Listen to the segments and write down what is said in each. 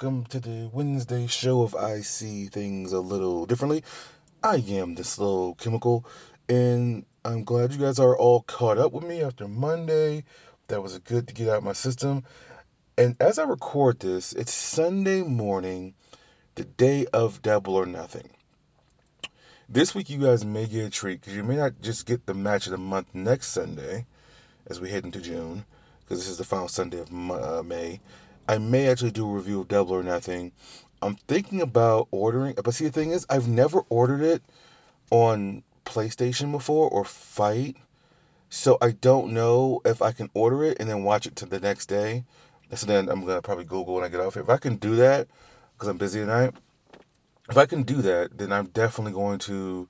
Welcome to the Wednesday show of I See Things a Little Differently. I am this little chemical, and I'm glad you guys are all caught up with me after Monday. That was good to get out of my system. And as I record this, it's Sunday morning, the day of Double or Nothing. This week, you guys may get a treat because you may not just get the match of the month next Sunday as we head into June, because this is the final Sunday of uh, May. I may actually do a review of Double or Nothing. I'm thinking about ordering, but see, the thing is, I've never ordered it on PlayStation before or FITE, so I don't know if I can order it and then watch it to the next day. So then I'm gonna probably Google when I get off here. If I can do that, because I'm busy tonight, if I can do that, then I'm definitely going to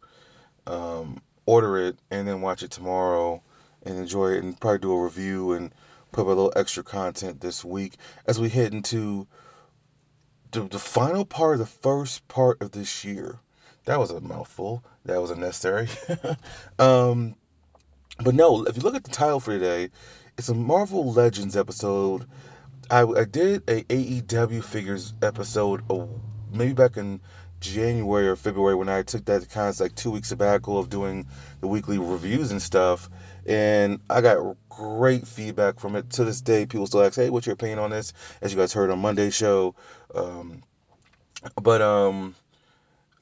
um, order it and then watch it tomorrow and enjoy it and probably do a review and put up a little extra content this week as we head into the, the final part of the first part of this year. That was a mouthful. That was unnecessary. um, but no, if you look at the title for today, it's a Marvel Legends episode. I, I did a AEW figures episode maybe back in January or February when I took that kind of like two week sabbatical of doing the weekly reviews and stuff. And I got great feedback from it. To this day, people still ask, "Hey, what's your opinion on this?" As you guys heard on Monday's show. Um, but um,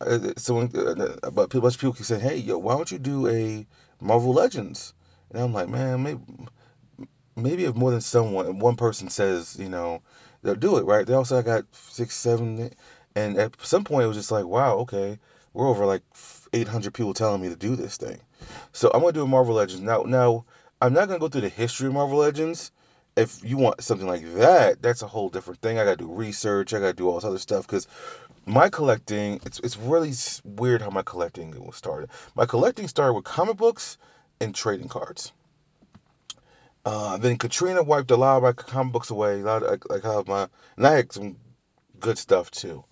uh, someone, uh, but a bunch of people keep saying, "Hey, yo, why don't you do a Marvel Legends?" And I'm like, man, maybe maybe if more than someone, one person says, you know, they'll do it, right? They also I got six, seven, and at some point it was just like, wow, okay, we're over like 800 people telling me to do this thing. So I'm gonna do a Marvel Legends now. Now I'm not gonna go through the history of Marvel Legends. If you want something like that, that's a whole different thing. I gotta do research. I gotta do all this other stuff because my collecting it's it's really weird how my collecting was started. My collecting started with comic books and trading cards. Uh, then Katrina wiped a lot of my comic books away. A lot of, like, like my and I had some good stuff too.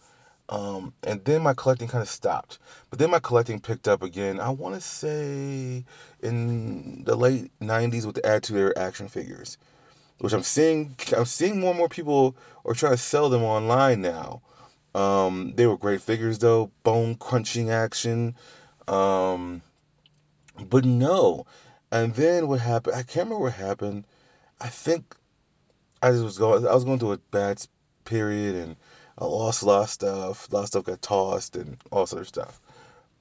Um, and then my collecting kind of stopped. But then my collecting picked up again. I want to say in the late 90s with the add to their action figures, which I'm seeing. I'm seeing more and more people are trying to sell them online now. Um, they were great figures though, bone crunching action. Um, but no. And then what happened? I can't remember what happened. I think I just was going. I was going through a bad period and I lost a lot of stuff. A lot of stuff got tossed and all sort of stuff.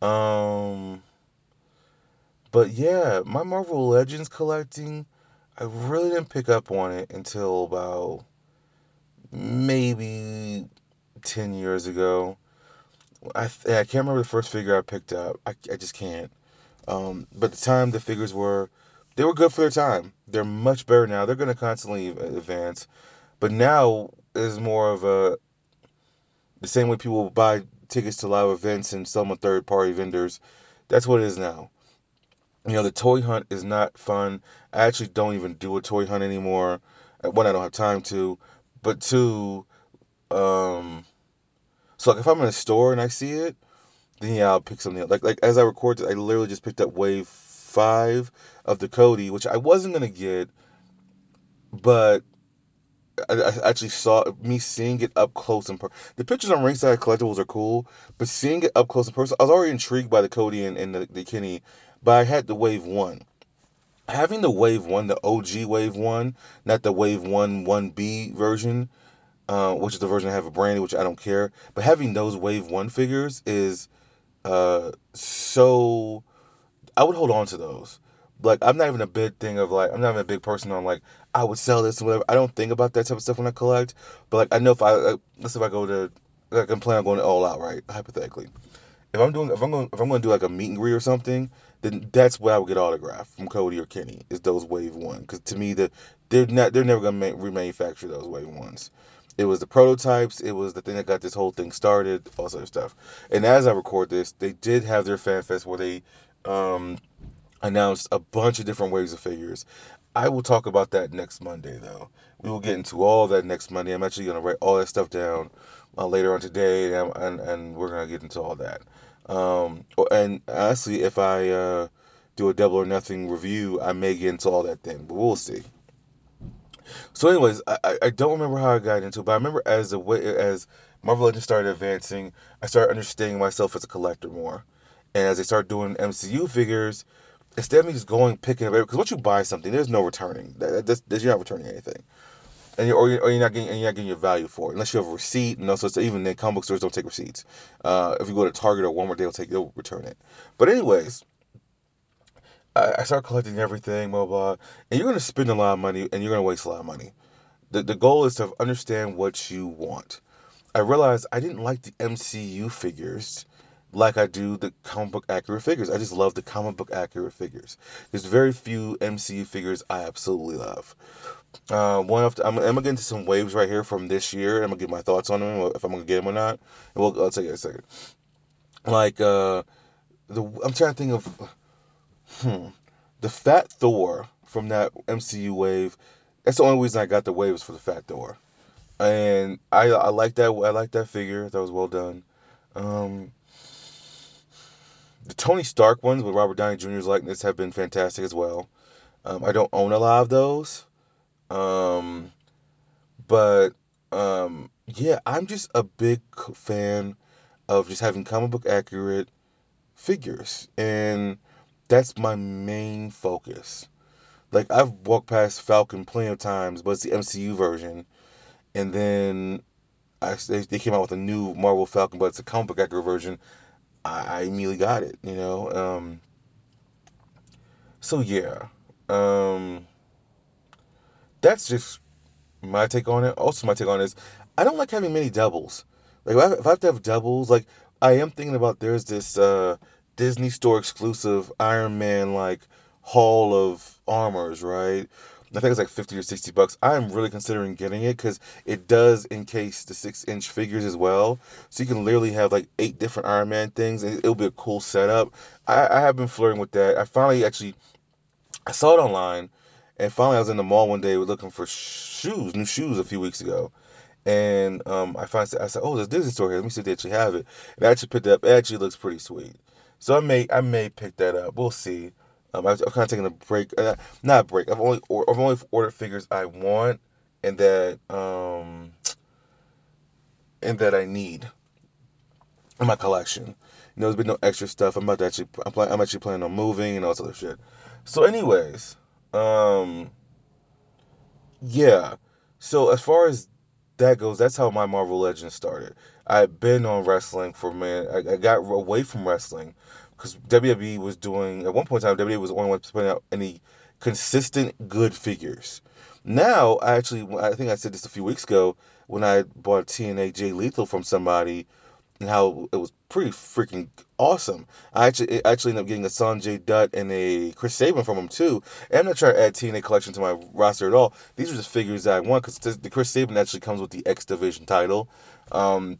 Um, but yeah, my Marvel Legends collecting, I really didn't pick up on it until about maybe 10 years ago. I, I can't remember the first figure I picked up. I, I just can't. Um, but the time the figures were, they were good for their time. They're much better now. They're going to constantly advance. But now is more of a the same way people buy tickets to live events and sell them on third party vendors. That's what it is now. You know, the toy hunt is not fun. I actually don't even do a toy hunt anymore. Uh, one, I don't have time to, but two, um, so like if I'm in a store and I see it, then yeah, I'll pick something up. Like like as I recorded, I literally just picked up Wave Five of the Cody, which I wasn't gonna get, but I, I actually saw me seeing it up close and per- the pictures on Ringside Collectibles are cool, but seeing it up close and personal, I was already intrigued by the Cody and, and the, the Kenny, but I had the Wave One. Having the Wave One, the OG Wave One, not the Wave One One B version, uh, which is the version I have of Brandi, which I don't care, but having those Wave One figures is uh, so. I would hold on to those like I'm not even a big thing of like I'm not even a big person on like I would sell this or whatever. I don't think about that type of stuff when I collect. But like I know if I let's if I go to like I'm planning on going all out right hypothetically. If I'm doing if I'm going if I'm going to do like a meet and greet or something, then that's where I would get autographed from Cody or Kenny is those Wave One because to me the they're not they're never gonna remanufacture those Wave Ones. It was the prototypes. It was the thing that got this whole thing started. All sort of stuff. And as I record this, they did have their fan fest where they um, announced a bunch of different waves of figures. I will talk about that next Monday, though. We will get into all that next Monday. I'm actually going to write all that stuff down uh, later on today, and, and, and we're going to get into all that. Um, and honestly, if I uh, do a double or nothing review, I may get into all that then, but we'll see. So, anyways, I, I don't remember how I got into it, but I remember as the way as Marvel Legends started advancing, I started understanding myself as a collector more. And as I started doing MCU figures, instead of me just going picking up because once you buy something, there's no returning. That, that's, you're not returning anything, and you're, or, you're, or you're not getting and you're not getting your value for it unless you have a receipt. And also, even then, comic book stores don't take receipts. Uh, if you go to Target or Walmart, they'll take they'll return it. But anyways, I, I start collecting everything, blah, blah, blah, and you're going to spend a lot of money and you're going to waste a lot of money. The, the goal is to understand what you want. I realized I didn't like the MCU figures like I do the comic book accurate figures. I just love the comic book accurate figures. There's very few MCU figures I absolutely love. Uh, one of the, I'm, I'm, gonna get into some waves right here from this year. I'm gonna get my thoughts on them if I'm gonna get them or not. And we'll, I'll tell you in a second. Like uh, the I'm trying to think of Hmm. The Fat Thor from that MCU wave. That's the only reason I got the wave for the Fat Thor, and I I like that I like that figure. That was well done. Um, the Tony Stark ones with Robert Downey Jr.'s likeness have been fantastic as well. Um, I don't own a lot of those, um, but um, yeah, I'm just a big fan of just having comic book accurate figures and that's my main focus. Like I've walked past Falcon plenty of times, but it's the MCU version, and then I, they, they came out with a new Marvel Falcon, but it's a comic book accurate version. I, I immediately got it, you know. Um, so yeah, um, that's just my take on it. Also, my take on is I don't like having many doubles. Like if I, if I have to have doubles, like I am thinking about there's this uh, Disney Store exclusive Iron Man like Hall of Armors, right? I think it's like 50 or 60 bucks. I'm really considering getting it because it does encase the six inch figures as well. So you can literally have like eight different Iron Man things and it'll be a cool setup. I, I have been flirting with that. I finally actually I saw it online and finally I was in the mall one day looking for shoes, new shoes a few weeks ago. And um, I finally I said, oh, there's a Disney store here. Let me see if they actually have it. And I actually picked it up. It actually looks pretty sweet. So I may I may pick that up. We'll see. Um, I, am kind of taking a break. Uh, not a break. I've only or, I've only ordered figures I want and that um and that I need in my collection. You know, there's been no extra stuff. I'm about to actually I'm, I'm actually planning on moving and all this other shit. So, anyways, um, yeah. So as far as that goes, that's how my Marvel Legends started. I've been on wrestling for man. I, I got away from wrestling because WWE was doing at one point in time. WWE was the only one putting out any consistent good figures. Now, I actually, I think I said this a few weeks ago when I bought TNA Jay Lethal from somebody, and how it was pretty freaking awesome. I actually actually ended up getting a Sanjay Dutt and a Chris Sabin from him too. And I'm not trying to add TNA collection to my roster at all. These are just figures that I want because the Chris Sabin actually comes with the X Division title. Um,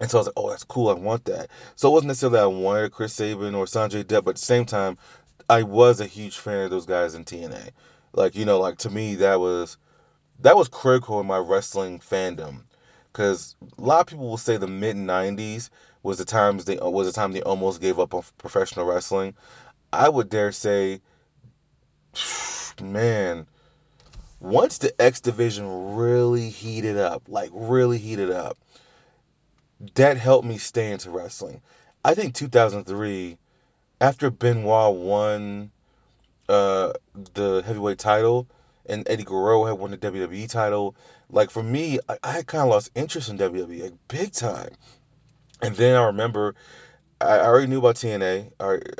and so I was like, oh, that's cool. I want that. So it wasn't necessarily that I wanted Chris Sabin or Sanjay Dutt, but at the same time, I was a huge fan of those guys in TNA. Like, you know, like to me, that was that was critical in my wrestling fandom. Because a lot of people will say the mid '90s was the times they was the time they almost gave up on professional wrestling. I would dare say, man, once the X division really heated up, like really heated up, that helped me stay into wrestling. I think 2003, after Benoit won uh, the heavyweight title and Eddie Guerrero had won the WWE title, like for me, I, I kind of lost interest in WWE like, big time. And then I remember I already knew about TNA,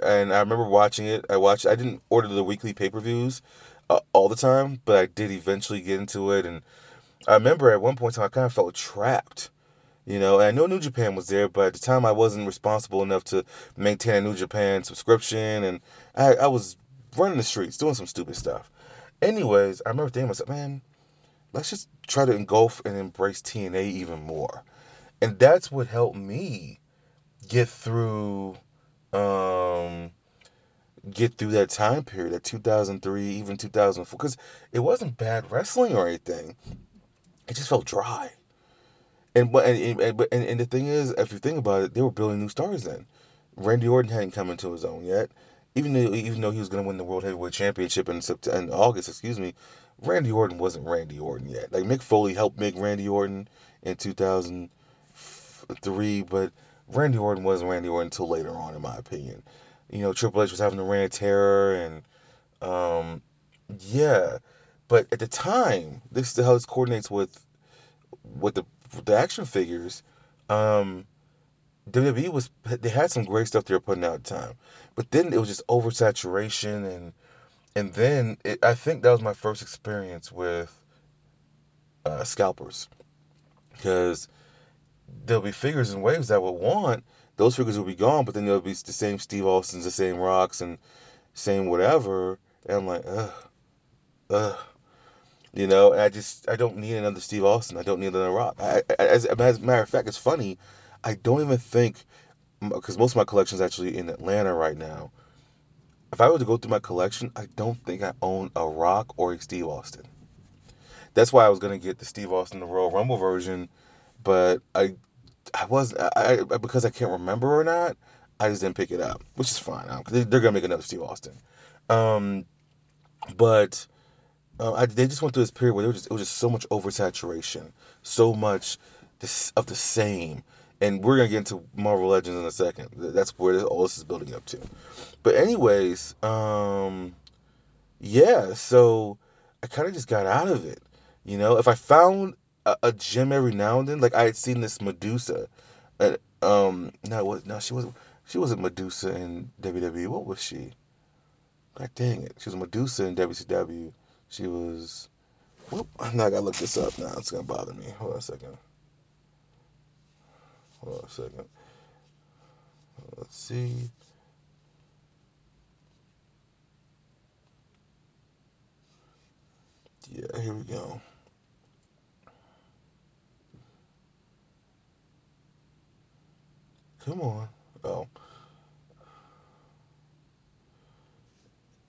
and I remember watching it. I watched. I didn't order the weekly pay per views uh, all the time, but I did eventually get into it. And I remember at one point in time, I kind of felt trapped you know, and I know New Japan was there, but at the time I wasn't responsible enough to maintain a New Japan subscription, and I, I was running the streets doing some stupid stuff. Anyways, I remember thinking myself, man, let's just try to engulf and embrace TNA even more, and that's what helped me get through, um, get through that time period, that 2003, even 2004, because it wasn't bad wrestling or anything. It just felt dry and and, and, and, and the thing is, if you think about it, they were building new stars then. Randy Orton hadn't come into his own yet. Even though, even though he was going to win the World Heavyweight Championship in September, in August, excuse me, Randy Orton wasn't Randy Orton yet. Like Mick Foley helped make Randy Orton in 2003, but Randy Orton wasn't Randy Orton until later on, in my opinion. You know, Triple H was having the Reign of Terror, and um, yeah, but at the time, this is how this coordinates with with the the action figures. Um, WWE was they had some great stuff they were putting out at the time, but then it was just oversaturation and and then it, I think that was my first experience with uh, scalpers because there'll be figures and waves that will want those figures will be gone, but then there'll be the same Steve Austin's, the same Rocks, and same whatever, and I'm like, ugh, ugh. You know, and I just I don't need another Steve Austin. I don't need another Rock. I, as, as a matter of fact, it's funny. I don't even think because most of my collection is actually in Atlanta right now. If I were to go through my collection, I don't think I own a Rock or a Steve Austin. That's why I was gonna get the Steve Austin the Royal Rumble version, but I I was I, I because I can't remember or not. I just didn't pick it up, which is fine. They, they're gonna make another Steve Austin. Um, but uh, I, they just went through this period where there was just, it was just so much oversaturation, so much this, of the same. And we're gonna get into Marvel Legends in a second. That's where all this is building up to. But anyways, um, yeah. So I kind of just got out of it. You know, if I found a, a, gem every now and then, like I had seen this Medusa, um, no, what? No, she wasn't. She wasn't Medusa in WWE. What was she? God dang it, she was Medusa in WCW. She was. Whoop, now I gotta look this up now. It's gonna bother me. Hold on a second. Hold on a second. Let's see. Yeah, here we go. Come on. Oh.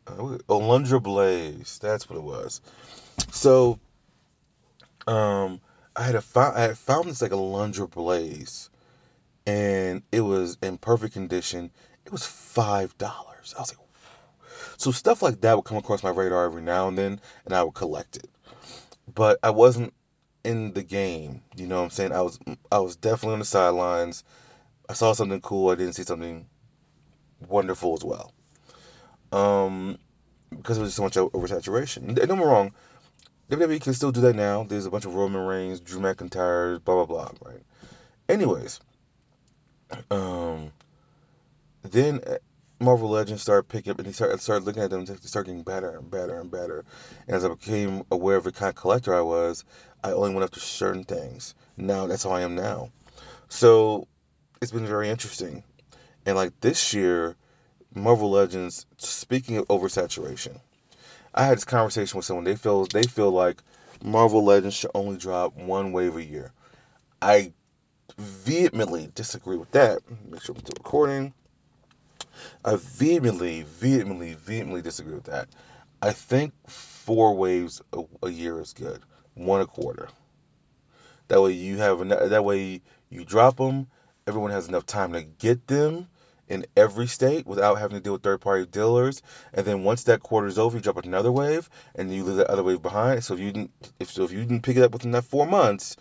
Alundra Blaze. That's what it was. So, um, I had a found I had found this like Alundra Blaze, and it was in perfect condition. It was five dollars. I was like, so stuff like that would come across my radar every now and then, and I would collect it. But I wasn't in the game. You know what I'm saying? I was I was definitely on the sidelines. I saw something cool. I didn't see something wonderful as well. Um, because there was so much oversaturation. Don't get me wrong, WWE can still do that now. There's a bunch of Roman Reigns, Drew McIntyre, blah blah blah, right? Anyways, um, then uh, Marvel Legends started picking up, and they started started looking at them. They started getting better and better and better. And as I became aware of the kind of collector I was, I only went after certain things. Now that's how I am now. So it's been very interesting. And like this year, Marvel Legends, speaking of oversaturation, I had this conversation with someone. They feel they feel like Marvel Legends should only drop one wave a year. I vehemently disagree with that. Make sure we're still recording. I vehemently, vehemently, vehemently disagree with that. I think four waves a, a year is good, one a quarter. That way you have that way you drop them. Everyone has enough time to get them in every state without having to deal with third party dealers. And then once that quarter is over, you drop another wave, and you leave that other wave behind. So if you didn't, if so, if you didn't pick it up within that four months,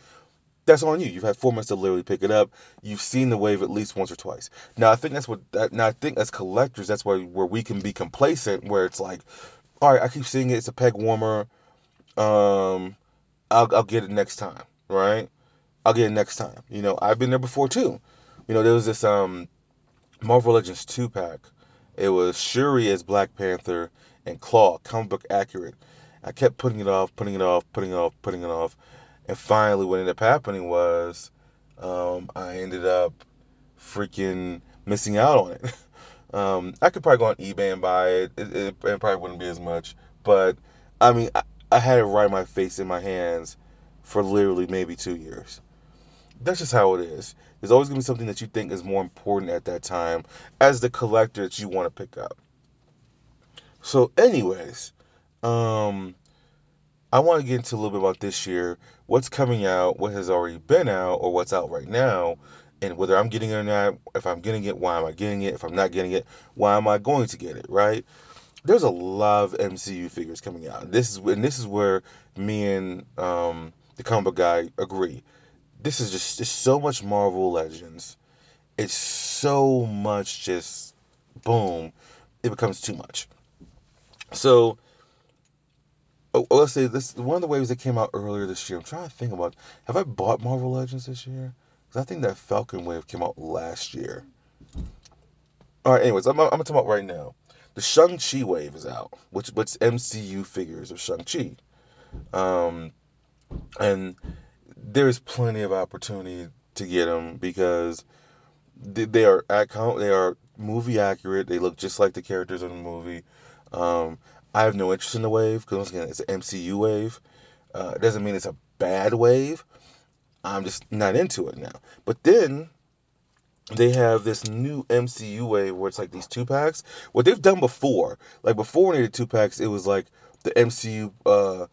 that's on you. You've had four months to literally pick it up. You've seen the wave at least once or twice. Now I think that's what. Now I think as collectors, that's where where we can be complacent, where it's like, all right, I keep seeing it. It's a peg warmer. Um, I'll I'll get it next time, right? I'll get it next time. You know, I've been there before too. You know, there was this um Marvel Legends 2 pack. It was Shuri as Black Panther and Klaw, comic book accurate. I kept putting it off, putting it off, putting it off, putting it off. And finally, what ended up happening was um, I ended up freaking missing out on it. um, I could probably go on eBay and buy it. It, it. it, probably wouldn't be as much. But, I mean, I, I had it right in my face in my hands for literally maybe two years that's just how it is. There's always gonna be something that you think is more important at that time as the collector that you want to pick up. So, anyways, um, I want to get into a little bit about this year, what's coming out, what has already been out, or what's out right now, and whether I'm getting it or not, if I'm getting it, why am I getting it? If I'm not getting it, why am I going to get it? Right? There's a lot of MCU figures coming out. This is and this is where me and um, the comic book guy agree. This is just it's so much Marvel Legends. It's so much just boom. It becomes too much. So oh, let's say this one of the waves that came out earlier this year. I'm trying to think about have I bought Marvel Legends this year? Because I think that Falcon wave came out last year. All right. Anyways, I'm, I'm gonna talk about right now. The Shang Chi wave is out, which which MCU figures of Shang Chi, um, and there's plenty of opportunity to get them because they, are they are movie accurate. They look just like the characters in the movie. Um, I have no interest in the wave because again, it's an MCU wave. Uh, it doesn't mean it's a bad wave. I'm just not into it now. But then they have this new MCU wave where it's like these two packs. What they've done before, like before when they did two packs, it was like the MCU uh,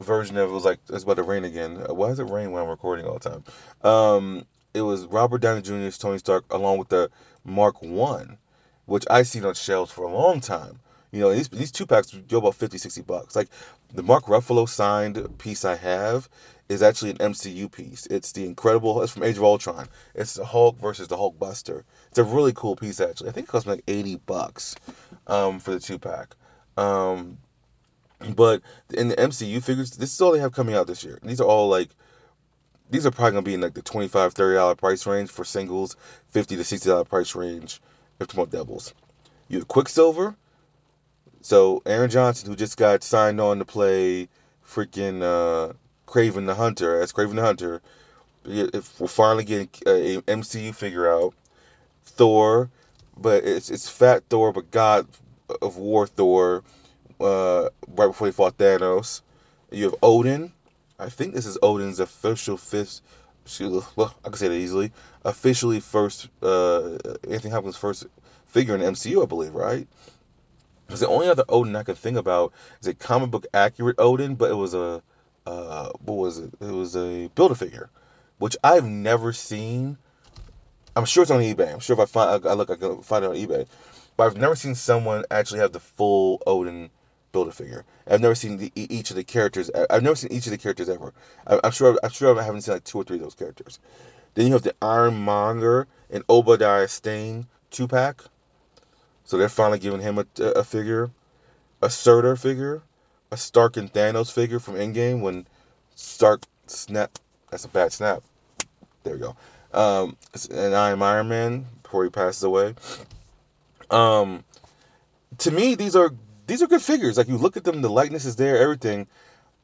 version of it was like it's about to rain again. Uh, why does it rain when I'm recording all the time? Um, it was Robert Downey Jr.'s Tony Stark along with the Mark One, which I seen on shelves for a long time. You know, these these two packs go about 50, 60 bucks. Like the Mark Ruffalo signed piece I have is actually an MCU piece. It's the incredible. It's from Age of Ultron. It's the Hulk versus the Hulk Buster. It's a really cool piece actually. I think it cost me like 80 bucks um, for the two pack. Um, but in the MCU figures, this is all they have coming out this year. These are all like these are probably gonna be in like the 25 30 dollar price range for singles, 50 to 60 dollar price range if want doubles. You have Quicksilver, so Aaron Johnson, who just got signed on to play freaking uh, Kraven the Hunter, as Kraven the Hunter, if we're finally getting a MCU figure out. Thor, but it's it's Fat Thor, but God of War Thor. Uh, right before he fought Thanos, you have Odin. I think this is Odin's official fifth. Well, I can say that easily. Officially, first uh, Anthony Hopkins' first figure in MCU, I believe, right? Because the only other Odin I could think about is a comic book accurate Odin, but it was a uh, what was it? It was a build a figure, which I've never seen. I'm sure it's on eBay. I'm sure if I find I look, I can find it on eBay. But I've never seen someone actually have the full Odin build a figure. I've never seen the, each of the characters. I've never seen each of the characters ever. I, am sure. I'm sure I haven't seen like two or three of those characters. Then you have the Ironmonger and Obadiah Stane two pack. So they're finally giving him a, a figure, a Surtur figure, a Stark and Thanos figure from Endgame when Stark snap. That's a bad snap. There we go. Um, and I am Iron Man before he passes away. Um, to me, these are these are good figures. Like you look at them, the likeness is there, everything.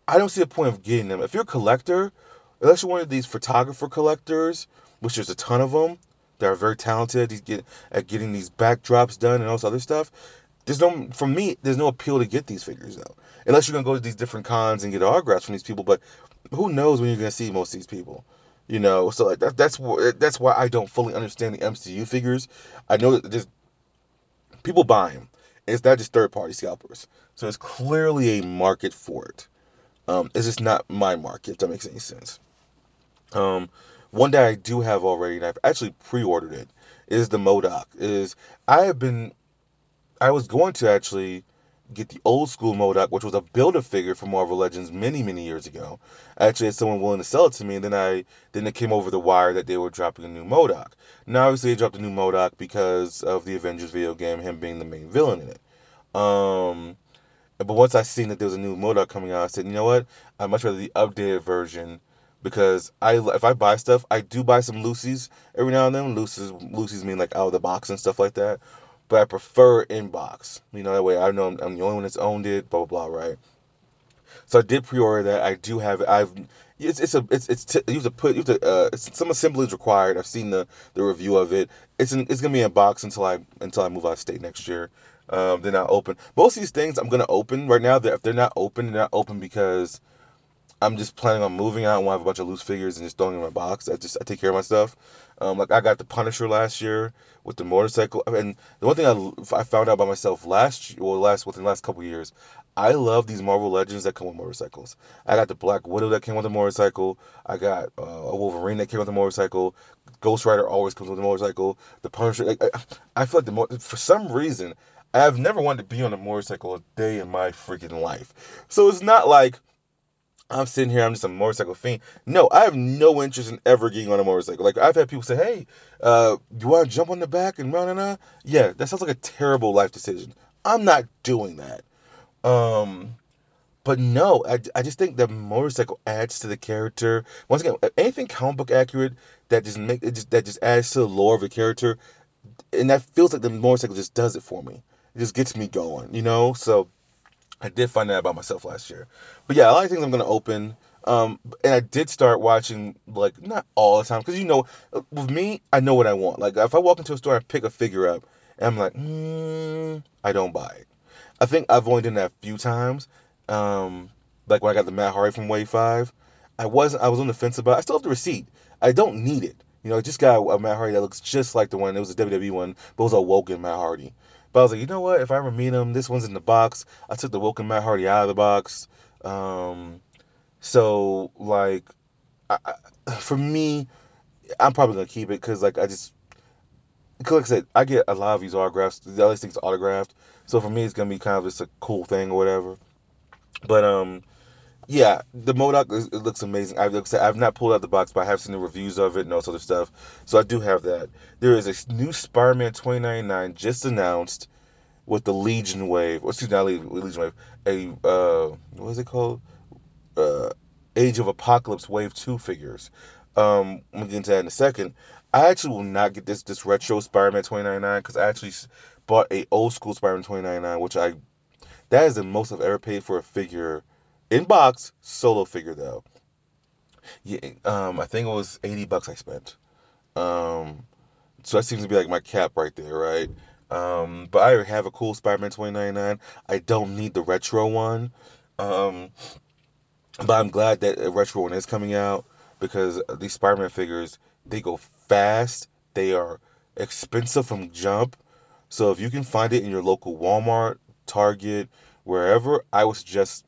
I don't see a point of getting them. If you're a collector, unless you're one of these photographer collectors, which there's a ton of them, that are very talented at, getting these backdrops done and all this other stuff. There's no, for me, there's no appeal to get these figures though, unless you're gonna go to these different cons and get autographs from these people. But who knows when you're gonna see most of these people? You know, so like that, that's that's why I don't fully understand the MCU figures. I know that there's people buying them. It's not just third party scalpers. So it's clearly a market for it. Um, it's just not my market, if that makes any sense. Um, one that I do have already, and I've actually pre-ordered it, is the MODOK. Is I have been, I was going to actually get the old school MODOK, which was a builder figure from Marvel Legends many, many years ago. I actually had someone willing to sell it to me, and then I then it came over the wire that they were dropping a new MODOK. Now, obviously, they dropped a new MODOK because of the Avengers video game, him being the main villain in it. Um, but once I seen that there was a new MODOK coming out, I said, you know what? I'd much rather the updated version because I if I buy stuff, I do buy some loosies every now and then. loosies loosies mean like out of the box and stuff like that. But I prefer inbox. You know that way I know I'm, I'm the only one that's owned it. Blah blah blah. Right. So I did pre-order that. I do have. I've it's it's a it's it's t- to put have to uh some assembly is required. I've seen the the review of it. It's in, it's gonna be in box until I until I move out of state next year. Um, they're not open. Most of these things I'm gonna open right now. That if they're not open, they're not open because I'm just planning on moving out. I want to have a bunch of loose figures and just throwing in my box. I just I take care of my stuff. Um, like I got the Punisher last year with the motorcycle, and the one thing I, I found out about myself last or last within the last couple years, I love these Marvel Legends that come with motorcycles. I got the Black Widow that came with a motorcycle. I got uh, a Wolverine that came with a motorcycle. Ghost Rider always comes with a motorcycle. The Punisher, like, I, I feel like the mo- for some reason I've never wanted to be on a motorcycle a day in my freaking life. So it's not like I'm sitting here, I'm just a motorcycle fiend. No, I have no interest in ever getting on a motorcycle. Like I've had people say, "Hey, uh, you want to jump on the back and run and uh?" Yeah, that sounds like a terrible life decision. I'm not doing that. Um, but no, I, I just think the motorcycle adds to the character. Once again, anything comic book accurate that just make it just that just adds to the lore of the character, and that feels like the motorcycle just does it for me. It just gets me going, you know. So I did find that about myself last year. But yeah, a lot of things I'm gonna open. Um, and I did start watching like not all the time because you know, with me, I know what I want. Like if I walk into a store I pick a figure up, and I'm like, mm, I don't buy it. I think I've only done that a few times. Um, like when I got the Matt Hardy from Wave Five, I wasn't. I was on the fence about. It. I still have the receipt. I don't need it. You know, I just got a Matt Hardy that looks just like the one. It was a WWE one, but it was a Woken Matt Hardy. But I was like, you know what? If I ever meet him, this one's in the box. I took the Woken Matt Hardy out of the box. Um, so like, I, I, for me, I'm probably gonna keep it because like I just, like I said, I get a lot of these autographs. The other things autographed. So for me, it's gonna be kind of just a cool thing or whatever. But um, yeah, the MODOK is, it looks amazing. I've like I said, I've not pulled out the box, but I have seen the reviews of it and all this of stuff. So I do have that. There is a new Spider-Man 2099 just announced with the Legion Wave, or excuse me, not Legion Wave, a uh, what is it called? Uh, Age of Apocalypse Wave Two figures. Um, I'm gonna get into that in a second. I actually will not get this this retro Spider-Man 2099 because I actually bought a old school Spider-Man 2099, which I that is the most I've ever paid for a figure in box solo figure though. Yeah, um, I think it was 80 bucks I spent. Um, so that seems to be like my cap right there, right? Um, but I have a cool Spider-Man 2099. I don't need the retro one. Um, but I'm glad that a retro one is coming out because these Spider-Man figures they go fast. They are expensive from jump. So if you can find it in your local Walmart, Target, wherever, I would suggest.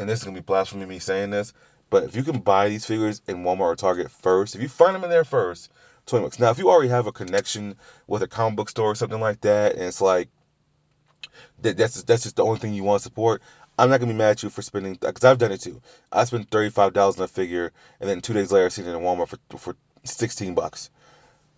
And this is gonna be blasphemy me saying this, but if you can buy these figures in Walmart or Target first, if you find them in there first, 20 bucks. Now, if you already have a connection with a comic book store or something like that, and it's like that, that's that's just the only thing you want to support, I'm not gonna be mad at you for spending because I've done it too. I spent thirty five dollars on a figure, and then two days later I seen it in Walmart for for sixteen bucks.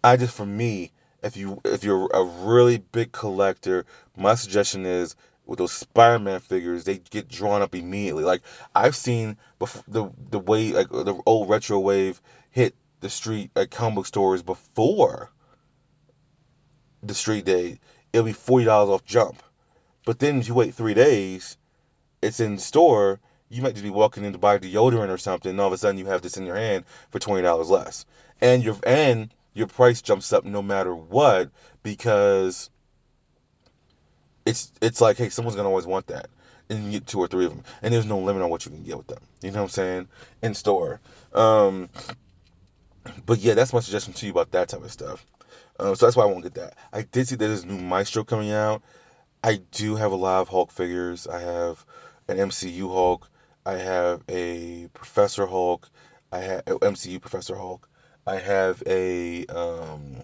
I just for me, if you if you're a really big collector, my suggestion is with those Spider-Man figures, they get drawn up immediately. Like I've seen the the way like the old retro wave hit the street at comic book stores before the street day, it'll be forty dollars off jump. But then if you wait three days, it's in store. You might just be walking in to buy deodorant or something, and all of a sudden you have this in your hand for twenty dollars less, and your and your price jumps up no matter what because it's it's like hey someone's gonna always want that and you get two or three of them and there's no limit on what you can get with them you know what i'm saying in store um but yeah, that's my suggestion to you about that type of stuff. Um, so that's why I won't get that. I did see that there's a new Maestro coming out. I do have a lot of Hulk figures. I have an MCU Hulk. I have a Professor Hulk. I have MCU Professor Hulk. I have a um,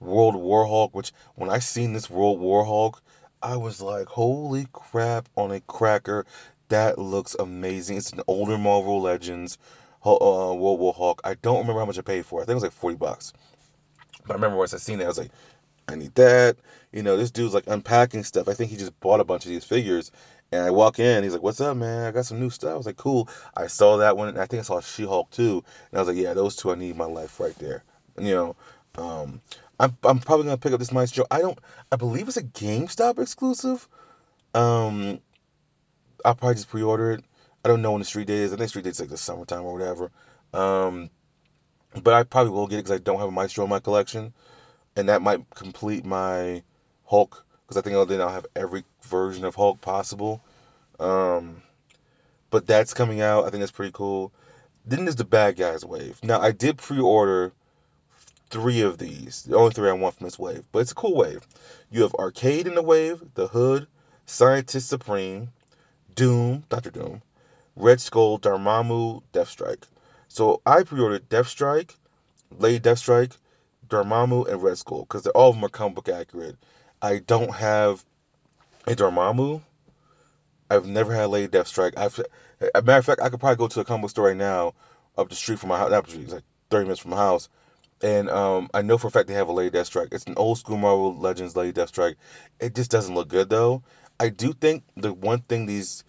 World War Hulk. Which when I seen this World War Hulk, I was like, "Holy crap!" On a cracker, that looks amazing. It's an older Marvel Legends uh, World War Hulk. I don't remember how much I paid for. it. I think it was like forty bucks. But I remember once I seen it, I was like, I need that. You know, this dude's like unpacking stuff. I think he just bought a bunch of these figures. And I walk in, he's like, "What's up, man? I got some new stuff." I was like, "Cool." I saw that one, and I think I saw She-Hulk too, and I was like, "Yeah, those two I need my life right there." You know, um, I'm I'm probably gonna pick up this Maestro. I don't, I believe it's a GameStop exclusive. Um, I'll probably just pre-order it. I don't know when the street day is. I think street day is like the summertime or whatever. Um, but I probably will get it because I don't have a Maestro in my collection, and that might complete my Hulk because I think then I'll have every version of Hulk possible. Um, but that's coming out. I think that's pretty cool. Then there's the Bad Guys wave. Now I did pre-order three of these. The only three I want from this wave, but it's a cool wave. You have Arcade in the wave, The Hood, Scientist Supreme, Doom, Doctor Doom, Red Skull, Dormammu, Deathstrike. So I pre-ordered Deathstrike, Lady Deathstrike, Dormammu, and Red Skull because they're all of them are comic book accurate. I don't have a Dormammu. I've never had Lady Deathstrike. I've, a matter of fact, I could probably go to a comic store right now, up the street from my house. The street, it's like 30 minutes from my house, and um, I know for a fact they have a Lady Deathstrike. It's an old school Marvel Legends Lady Deathstrike. It just doesn't look good though. I do think the one thing these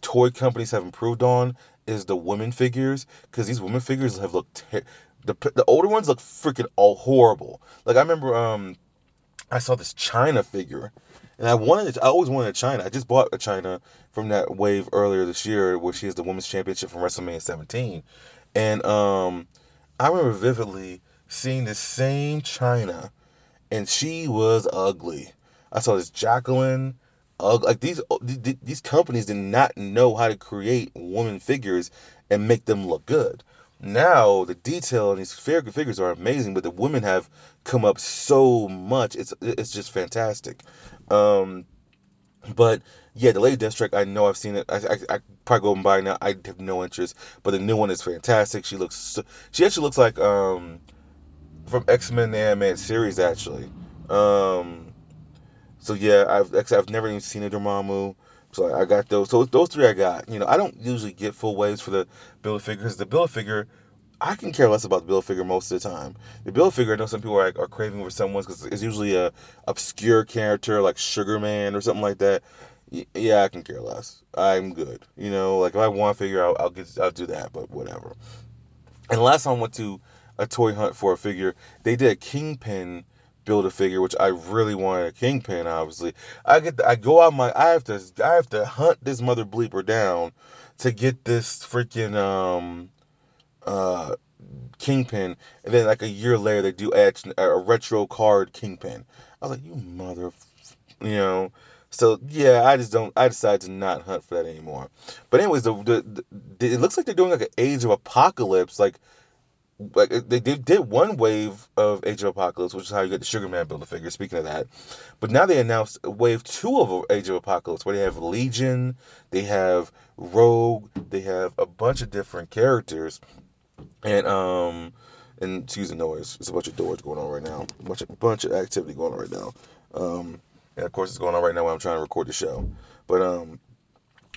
toy companies have improved on is the women figures because these women figures have looked ter- the the older ones look freaking all horrible. Like I remember um I saw this Chyna figure and I wanted I always wanted a Chyna. I just bought a Chyna from that wave earlier this year where she has the women's championship from WrestleMania 17. And um I remember vividly seeing the same Chyna and she was ugly. I saw this Jacqueline ugly. Like these these companies did not know how to create woman figures and make them look good. Now the detail in these figures are amazing, but the women have come up so much. It's it's just fantastic. Um, but yeah, the Lady Deathstrike, I know I've seen it. I, I, I probably go and buy now. I have no interest, but the new one is fantastic. She looks, so, she actually looks like um from X Men the animated series actually. Um, so yeah, I've I've never even seen a Dormammu. So I got those. So those three I got. You know, I don't usually get full waves for the build figures. The build figure, I can care less about the build figure most of the time. The build figure, I know some people are, are craving for someone's because it's usually a obscure character like Sugar Man or something like that. Yeah, I can care less. I'm good. You know, like if I want a figure, I'll, I'll get I'll do that. But whatever. And last time I went to a toy hunt for a figure, they did a Kingpin build a figure, which I really wanted a kingpin. Obviously, I get the, I go out my I have to I have to hunt this mother bleeper down to get this freaking um uh kingpin, and then like a year later they do add a retro card kingpin. I was like, you mother, you know. So yeah, I just don't. I decided to not hunt for that anymore. But anyways, the, the, the it looks like they're doing like an Age of Apocalypse, like like they did, did one wave of Age of Apocalypse, which is how you get the Sugar Man build a figure. Speaking of that, but now they announced wave two of Age of Apocalypse, where they have Legion, they have Rogue, they have a bunch of different characters, and um, and excuse the noise, it's a bunch of doors going on right now, a bunch of bunch of activity going on right now, um, and of course it's going on right now when I'm trying to record the show, but um,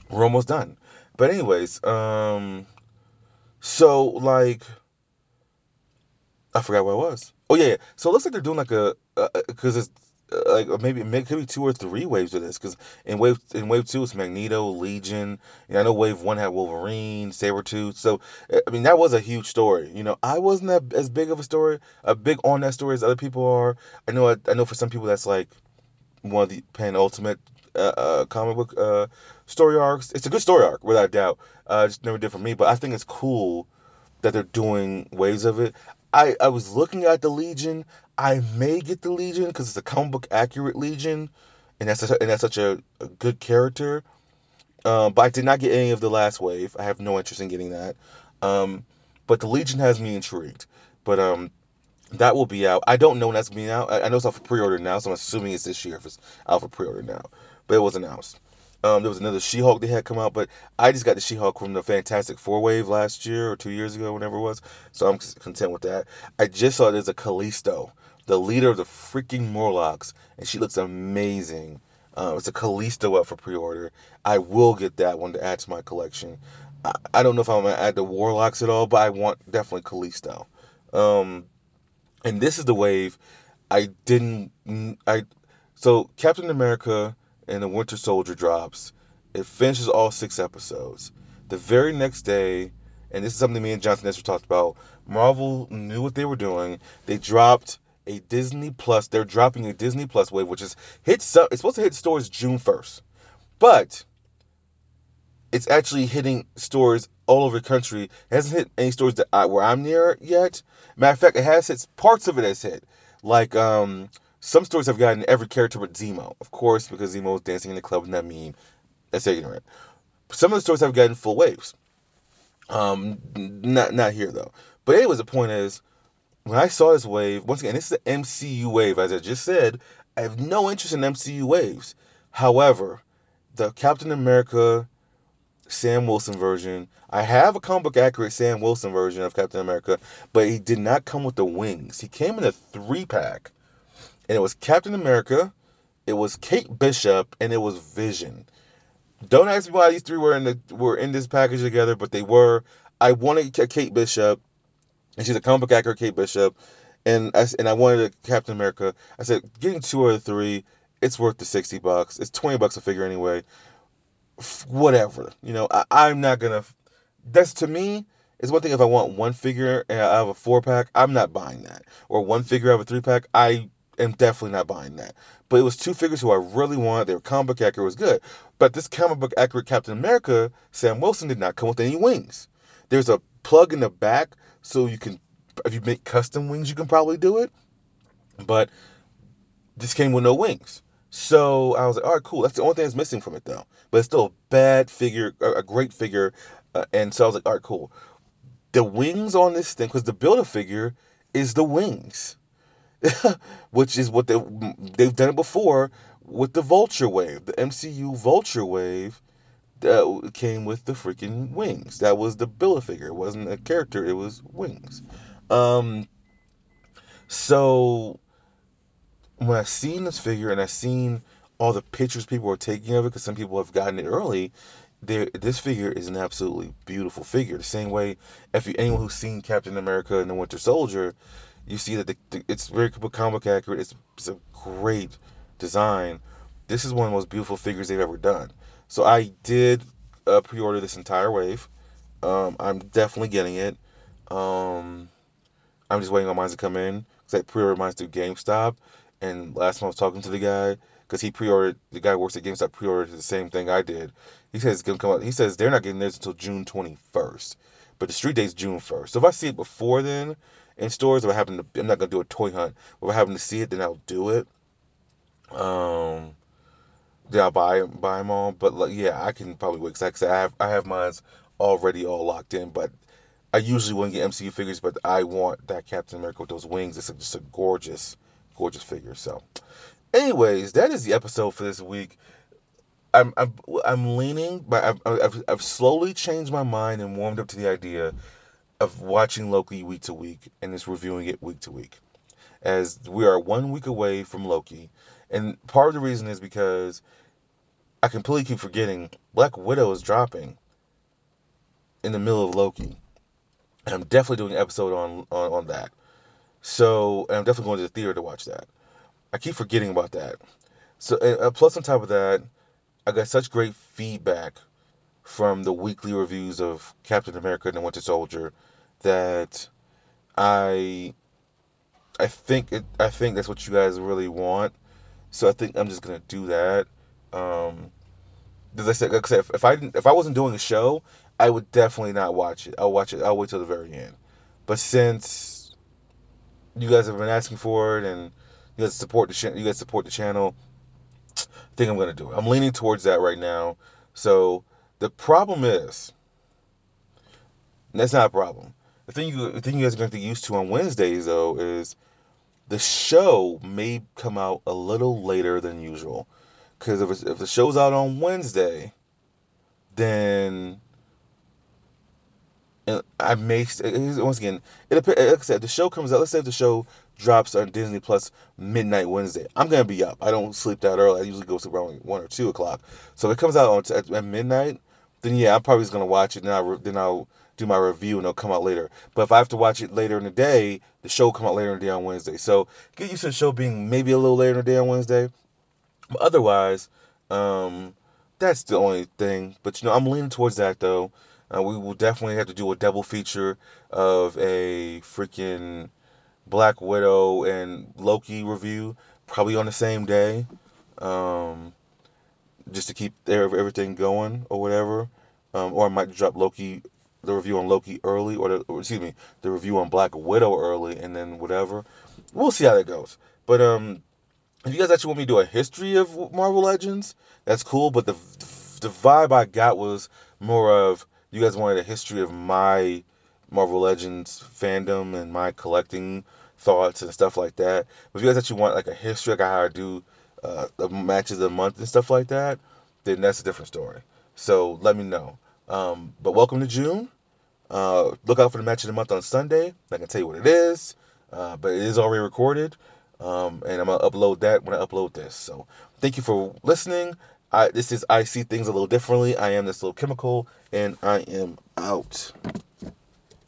we're almost done. But anyways, um, so like I forgot what it was. Oh yeah, yeah. So it looks like they're doing like a because uh, it's uh, like maybe it could be two or three waves of this because in wave in wave two it's Magneto, Legion. And I know wave one had Wolverine, Sabretooth. So I mean that was a huge story. You know, I wasn't that as big of a story, a big on that story as other people are. I know I, I know for some people that's like one of the penultimate uh, uh, comic book uh, story arcs. It's a good story arc without doubt. Uh, just never did for me, but I think it's cool that they're doing waves of it. I, I was looking at the Legion. I may get the Legion because it's a comic book accurate Legion, and that's a, and that's such a, a good character. Um, but I did not get any of the last wave. I have no interest in getting that. Um, but the Legion has me intrigued. But um, that will be out. I don't know when that's being out. I, I know it's out for pre-order now, so I'm assuming it's this year if it's out for pre-order now. But it was announced. Um, there was another She-Hulk they had come out, but I just got the She-Hulk from the Fantastic Four wave last year or two years ago, whenever it was. So I'm content with that. I just saw there's a Callisto, the leader of the freaking Morlocks, and she looks amazing. Um, it's a Callisto up for pre-order. I will get that one to add to my collection. I, I don't know if I'm gonna add the Morlocks at all, but I want definitely Callisto. Um, and this is the wave I didn't I so Captain America and the Winter Soldier drops. It finishes all six episodes. The very next day, and this is something me and Jonathan Nestor talked about, Marvel knew what they were doing. They dropped a Disney Plus. They're dropping a Disney Plus wave, which is hit. It's supposed to hit stores June first, but it's actually hitting stores all over the country. It hasn't hit any stores that I, where I'm near yet. Matter of fact, it has hit parts of it has hit. Like um, some stories have gotten every character but Zemo, of course, because Zemo was dancing in the club in that meme. That's ignorant. Some of the stories have gotten full waves. Um, not not here though. But anyways, the point is, when I saw this wave, once again, this is the MCU wave, as I just said. I have no interest in MCU waves. However, the Captain America Sam Wilson version. I have a comic book accurate Sam Wilson version of Captain America, but he did not come with the wings. He came in a three pack, and it was Captain America, it was Kate Bishop, and it was Vision. Don't ask me why these three were in the were in this package together, but they were. I wanted Kate Bishop, and she's a comic book accurate Kate Bishop, and I and I wanted Captain America. I said getting two or three, it's worth the sixty bucks. It's twenty bucks a figure anyway whatever. You know, I, I'm not gonna. That's to me. It's one thing if I want one figure and I have a four pack, I'm not buying that. Or one figure I have a three pack, I am definitely not buying that. But it was two figures who I really wanted. They were comic book accurate, was good. But this comic book accurate Captain America, Sam Wilson did not come with any wings. There's a plug in the back so you can, if you make custom wings, you can probably do it. But this came with no wings. So I was like, all right, cool. That's the only thing that's missing from it, though. But it's still a bad figure, a great figure. Uh, and so I was like, all right, cool. The wings on this thing, because the build a figure is the wings, which is what they they've done it before with the Vulture Wave, the MCU Vulture Wave. That came with the freaking wings. That was the build a figure. It wasn't a character. It was wings. Um. So when I seen this figure and I seen all the pictures people are taking of it, because some people have gotten it early, there this figure is an absolutely beautiful figure. The same way, if you anyone who's seen Captain America and the Winter Soldier, you see that the, the, it's very comic accurate. It's, it's a great design. This is one of the most beautiful figures they've ever done. So I did uh, pre-order this entire wave. Um, I'm definitely getting it. Um, I'm just waiting on mine to come in because I pre-ordered mine through GameStop. And last time I was talking to the guy, because he pre-ordered, the guy works at GameStop pre-ordered the same thing I did. He says it's gonna come out. He says they're not getting theirs until June 21st, but the street date's June 1st. So if I see it before then in stores, if I happen to, I'm not gonna do a toy hunt. If I happen to see it, then I'll do it. Um, then I'll buy buy them all. But like, yeah, I can probably wait. Cause I have I have mine already all locked in, but. I usually wouldn't get MCU figures, but I want that Captain America with those wings. It's a, just a gorgeous, gorgeous figure. So, anyways, that is the episode for this week. I'm I'm, I'm leaning, but I've, I've, I've slowly changed my mind and warmed up to the idea of watching Loki week to week and just reviewing it week to week, as we are one week away from Loki, and part of the reason is because I completely keep forgetting Black Widow is dropping in the middle of Loki. And I'm definitely doing an episode on, on, on that. So, I'm definitely going to the theater to watch that. I keep forgetting about that. So, uh, plus on top of that, I got such great feedback from the weekly reviews of Captain America and the Winter Soldier that I I think it, I think that's what you guys really want. So I think I'm just gonna do that. Um, as I said, like I said, if, I didn't, if I wasn't doing a show, I would definitely not watch it. I'll watch it. I'll wait till the very end. But since you guys have been asking for it, and you guys support the you guys support the channel. I think I'm gonna do it. I'm leaning towards that right now. So the problem is, that's not a problem. The thing you the thing you guys are gonna get used to on Wednesdays though is the show may come out a little later than usual. Because if, if the show's out on Wednesday, then I may once again it like I said the show comes out. Let's say the show drops on Disney Plus midnight Wednesday. I'm gonna be up. I don't sleep that early. I usually go to around one or two o'clock. So if it comes out at, at midnight, then yeah, I'm probably just gonna watch it. And I'll, then I'll do my review and it'll come out later. But if I have to watch it later in the day, the show will come out later in the day on Wednesday. So get used to the show being maybe a little later in the day on Wednesday. But otherwise, um, that's the only thing. But you know, I'm leaning towards that though. Uh, we will definitely have to do a double feature of a freaking Black Widow and Loki review, probably on the same day, um, just to keep everything going or whatever. Um, or I might drop Loki, the review on Loki early, or, the, or excuse me, the review on Black Widow early, and then whatever. We'll see how that goes. But um, if you guys actually want me to do a history of Marvel Legends, that's cool. But the the vibe I got was more of you guys wanted a history of my Marvel Legends fandom and my collecting thoughts and stuff like that. But if you guys actually want like a history, like how I do uh, the matches of the month and stuff like that, then that's a different story. So let me know. Um, but welcome to June. Uh, look out for the match of the month on Sunday. I can tell you what it is, uh, but it is already recorded, um, and I'm gonna upload that when I upload this. So thank you for listening. I, this is I see things a little differently. I am this little chemical, and I am out.